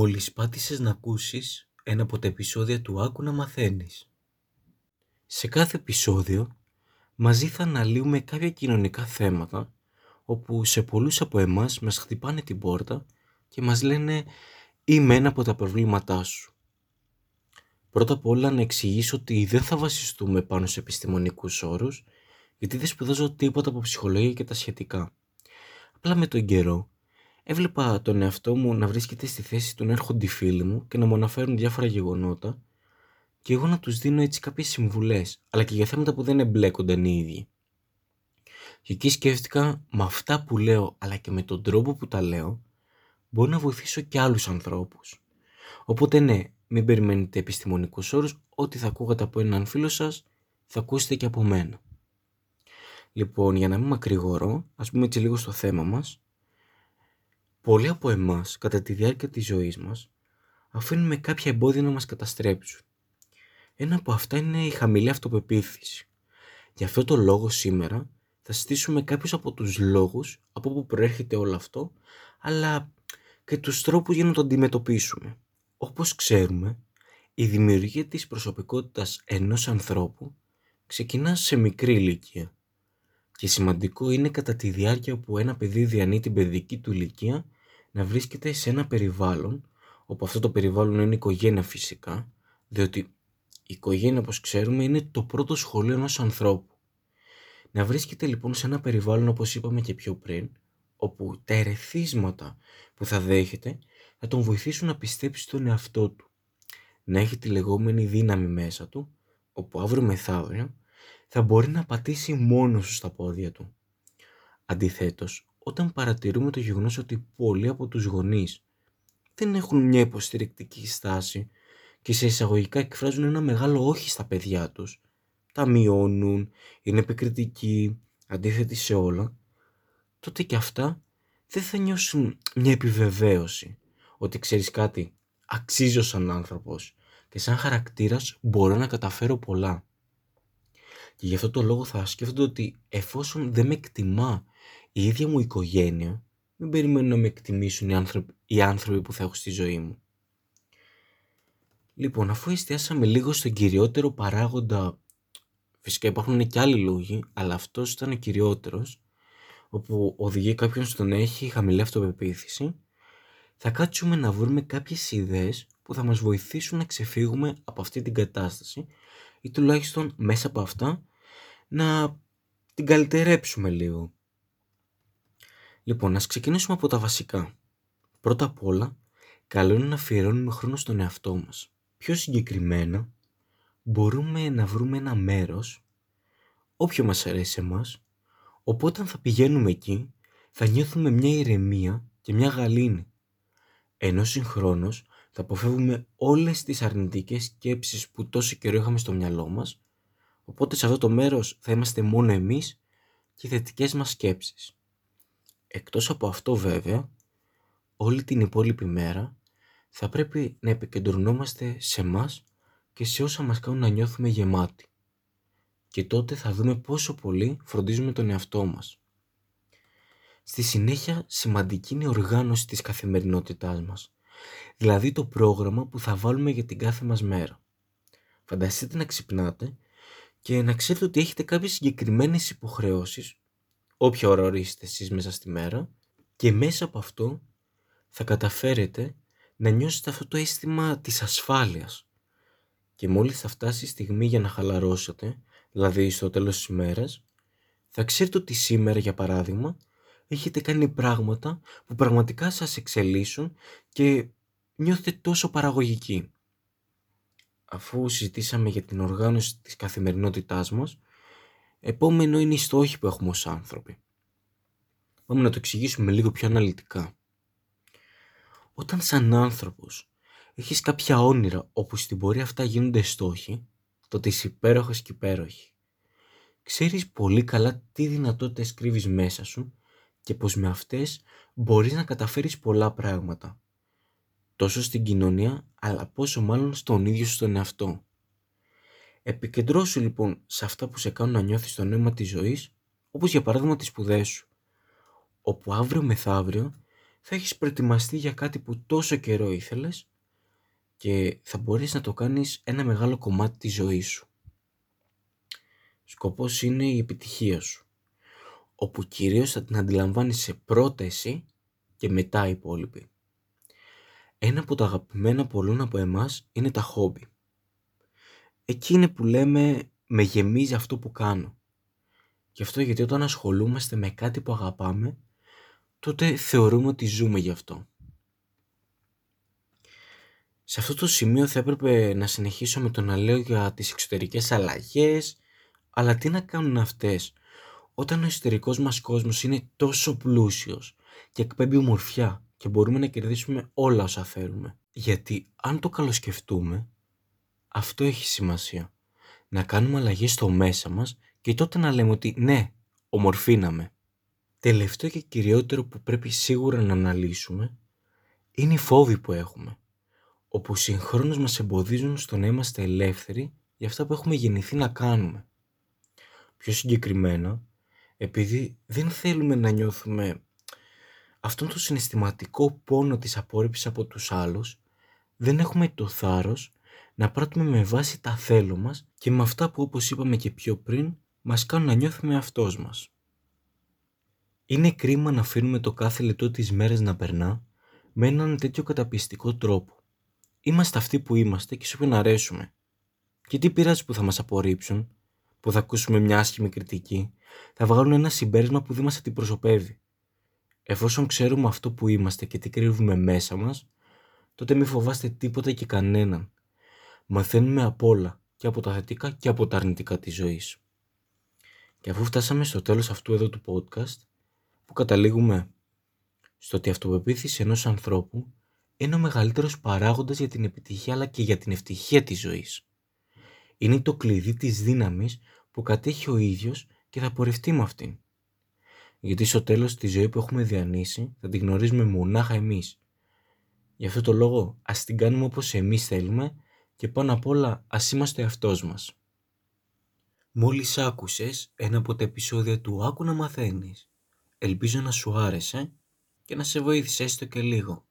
Μόλις πάτησες να ακούσεις ένα από τα επεισόδια του Άκου να μαθαίνεις. Σε κάθε επεισόδιο μαζί θα αναλύουμε κάποια κοινωνικά θέματα όπου σε πολλούς από εμάς μας χτυπάνε την πόρτα και μας λένε είμαι ένα από τα προβλήματά σου. Πρώτα απ' όλα να εξηγήσω ότι δεν θα βασιστούμε πάνω σε επιστημονικούς όρους γιατί δεν σπουδάζω τίποτα από ψυχολογία και τα σχετικά. Απλά με τον καιρό έβλεπα τον εαυτό μου να βρίσκεται στη θέση του να έρχονται οι φίλοι μου και να μου αναφέρουν διάφορα γεγονότα και εγώ να τους δίνω έτσι κάποιες συμβουλές, αλλά και για θέματα που δεν εμπλέκονταν οι ίδιοι. Και εκεί σκέφτηκα με αυτά που λέω, αλλά και με τον τρόπο που τα λέω, μπορώ να βοηθήσω και άλλους ανθρώπους. Οπότε ναι, μην περιμένετε επιστημονικούς όρους, ό,τι θα ακούγατε από έναν φίλο σας, θα ακούσετε και από μένα. Λοιπόν, για να μην μακρηγορώ, ας πούμε έτσι λίγο στο θέμα μας, Πολλοί από εμάς κατά τη διάρκεια της ζωής μας αφήνουμε κάποια εμπόδια να μας καταστρέψουν. Ένα από αυτά είναι η χαμηλή αυτοπεποίθηση. Γι' αυτό το λόγο σήμερα θα συστήσουμε κάποιους από τους λόγους από όπου προέρχεται όλο αυτό, αλλά και τους τρόπους για να το αντιμετωπίσουμε. Όπως ξέρουμε, η δημιουργία της προσωπικότητας ενός ανθρώπου ξεκινά σε μικρή ηλικία και σημαντικό είναι κατά τη διάρκεια που ένα παιδί διανύει την παιδική του ηλικία να βρίσκεται σε ένα περιβάλλον, όπου αυτό το περιβάλλον είναι η οικογένεια φυσικά, διότι η οικογένεια όπως ξέρουμε είναι το πρώτο σχολείο ενός ανθρώπου. Να βρίσκεται λοιπόν σε ένα περιβάλλον όπως είπαμε και πιο πριν, όπου τα ερεθίσματα που θα δέχεται θα τον βοηθήσουν να πιστέψει στον εαυτό του. Να έχει τη λεγόμενη δύναμη μέσα του, όπου αύριο μεθαύριο θα μπορεί να πατήσει μόνος του στα πόδια του. Αντιθέτως, όταν παρατηρούμε το γεγονός ότι πολλοί από τους γονείς δεν έχουν μια υποστηρικτική στάση και σε εισαγωγικά εκφράζουν ένα μεγάλο όχι στα παιδιά τους, τα μειώνουν, είναι επικριτικοί, αντίθετοι σε όλα, τότε και αυτά δεν θα νιώσουν μια επιβεβαίωση ότι ξέρεις κάτι, αξίζω σαν άνθρωπος και σαν χαρακτήρας μπορώ να καταφέρω πολλά. Και γι' αυτό το λόγο θα σκέφτονται ότι εφόσον δεν με εκτιμά η ίδια μου οικογένεια, μην περιμένω να με εκτιμήσουν οι άνθρωποι, οι άνθρωποι που θα έχω στη ζωή μου. Λοιπόν, αφού εστιάσαμε λίγο στον κυριότερο παράγοντα, φυσικά υπάρχουν και άλλοι λόγοι, αλλά αυτός ήταν ο κυριότερος, όπου οδηγεί κάποιον στο να έχει χαμηλή αυτοπεποίθηση, θα κάτσουμε να βρούμε κάποιες ιδέες που θα μας βοηθήσουν να ξεφύγουμε από αυτή την κατάσταση ή τουλάχιστον μέσα από αυτά να την καλυτερέψουμε λίγο. Λοιπόν, ας ξεκινήσουμε από τα βασικά. Πρώτα απ' όλα, καλό είναι να αφιερώνουμε χρόνο στον εαυτό μας. Πιο συγκεκριμένα, μπορούμε να βρούμε ένα μέρος, όποιο μας αρέσει εμάς, οπότε αν θα πηγαίνουμε εκεί, θα νιώθουμε μια ηρεμία και μια γαλήνη. Ενώ συγχρόνως θα αποφεύγουμε όλες τις αρνητικές σκέψεις που τόσο καιρό είχαμε στο μυαλό μας, οπότε σε αυτό το μέρος θα είμαστε μόνο εμείς και οι θετικές μας σκέψεις. Εκτός από αυτό βέβαια, όλη την υπόλοιπη μέρα θα πρέπει να επικεντρωνόμαστε σε μας και σε όσα μας κάνουν να νιώθουμε γεμάτοι. Και τότε θα δούμε πόσο πολύ φροντίζουμε τον εαυτό μας. Στη συνέχεια σημαντική είναι η οργάνωση της καθημερινότητάς μας, δηλαδή το πρόγραμμα που θα βάλουμε για την κάθε μας μέρα. Φανταστείτε να ξυπνάτε και να ξέρετε ότι έχετε κάποιες συγκεκριμένες υποχρεώσεις όποια ώρα ορίσετε εσείς μέσα στη μέρα και μέσα από αυτό θα καταφέρετε να νιώσετε αυτό το αίσθημα της ασφάλειας. Και μόλις θα φτάσει η στιγμή για να χαλαρώσετε, δηλαδή στο τέλος της ημέρας, θα ξέρετε ότι σήμερα για παράδειγμα έχετε κάνει πράγματα που πραγματικά σας εξελίσσουν και νιώθετε τόσο παραγωγικοί. Αφού συζητήσαμε για την οργάνωση της καθημερινότητάς μας, Επόμενο είναι οι στόχοι που έχουμε ως άνθρωποι. Πάμε να το εξηγήσουμε λίγο πιο αναλυτικά. Όταν σαν άνθρωπος έχεις κάποια όνειρα όπου στην πορεία αυτά γίνονται στόχοι, τότε είσαι υπέροχος και υπέροχη. Ξέρεις πολύ καλά τι δυνατότητες κρύβεις μέσα σου και πως με αυτές μπορείς να καταφέρεις πολλά πράγματα. Τόσο στην κοινωνία, αλλά πόσο μάλλον στον ίδιο σου τον εαυτό. Επικεντρώσου λοιπόν σε αυτά που σε κάνουν να νιώθεις το νόημα της ζωής, όπως για παράδειγμα τις σπουδές σου, όπου αύριο μεθαύριο θα έχεις προετοιμαστεί για κάτι που τόσο καιρό ήθελες και θα μπορείς να το κάνεις ένα μεγάλο κομμάτι της ζωής σου. Σκοπός είναι η επιτυχία σου, όπου κυρίως θα την αντιλαμβάνεις σε πρώτα εσύ και μετά οι υπόλοιποι. Ένα από τα αγαπημένα πολλών από εμάς είναι τα χόμπι. Εκεί είναι που λέμε με γεμίζει αυτό που κάνω. Γι' αυτό γιατί όταν ασχολούμαστε με κάτι που αγαπάμε, τότε θεωρούμε ότι ζούμε γι' αυτό. Σε αυτό το σημείο θα έπρεπε να συνεχίσω με το να λέω για τις εξωτερικές αλλαγές, αλλά τι να κάνουν αυτές όταν ο εσωτερικός μας κόσμος είναι τόσο πλούσιος και εκπέμπει ομορφιά; Και μπορούμε να κερδίσουμε όλα όσα θέλουμε. Γιατί αν το καλοσκεφτούμε, αυτό έχει σημασία. Να κάνουμε αλλαγές στο μέσα μας και τότε να λέμε ότι ναι, ομορφήναμε. Τελευταίο και κυριότερο που πρέπει σίγουρα να αναλύσουμε είναι οι φόβοι που έχουμε, όπου συγχρόνως μας εμποδίζουν στο να είμαστε ελεύθεροι για αυτά που έχουμε γεννηθεί να κάνουμε. Πιο συγκεκριμένα, επειδή δεν θέλουμε να νιώθουμε αυτόν το συναισθηματικό πόνο της απόρριψης από τους άλλους, δεν έχουμε το θάρρος να πράττουμε με βάση τα θέλω μας και με αυτά που όπως είπαμε και πιο πριν, μας κάνουν να νιώθουμε αυτός μας. Είναι κρίμα να αφήνουμε το κάθε λεπτό της μέρας να περνά με έναν τέτοιο καταπιστικό τρόπο. Είμαστε αυτοί που είμαστε και σε όποιον αρέσουμε. Και τι πειράζει που θα μας απορρίψουν, που θα ακούσουμε μια άσχημη κριτική, θα βγάλουν ένα συμπέρασμα που δεν μας αντιπροσωπεύει. Εφόσον ξέρουμε αυτό που είμαστε και τι κρύβουμε μέσα μας, τότε μην φοβάστε τίποτα και κανέναν. Μαθαίνουμε από όλα, και από τα θετικά και από τα αρνητικά της ζωής. Και αφού φτάσαμε στο τέλος αυτού εδώ του podcast, που καταλήγουμε στο ότι η αυτοπεποίθηση ενός ανθρώπου είναι ο μεγαλύτερος παράγοντας για την επιτυχία αλλά και για την ευτυχία της ζωής. Είναι το κλειδί της δύναμης που κατέχει ο ίδιος και θα πορευτεί με αυτήν. Γιατί στο τέλος τη ζωή που έχουμε διανύσει θα την γνωρίζουμε μονάχα εμείς. Γι' αυτό το λόγο ας την κάνουμε όπως εμείς θέλουμε και πάνω απ' όλα ας είμαστε εαυτός μας. Μόλις άκουσες ένα από τα επεισόδια του «Άκου να μαθαίνεις». Ελπίζω να σου άρεσε και να σε βοήθησε έστω και λίγο.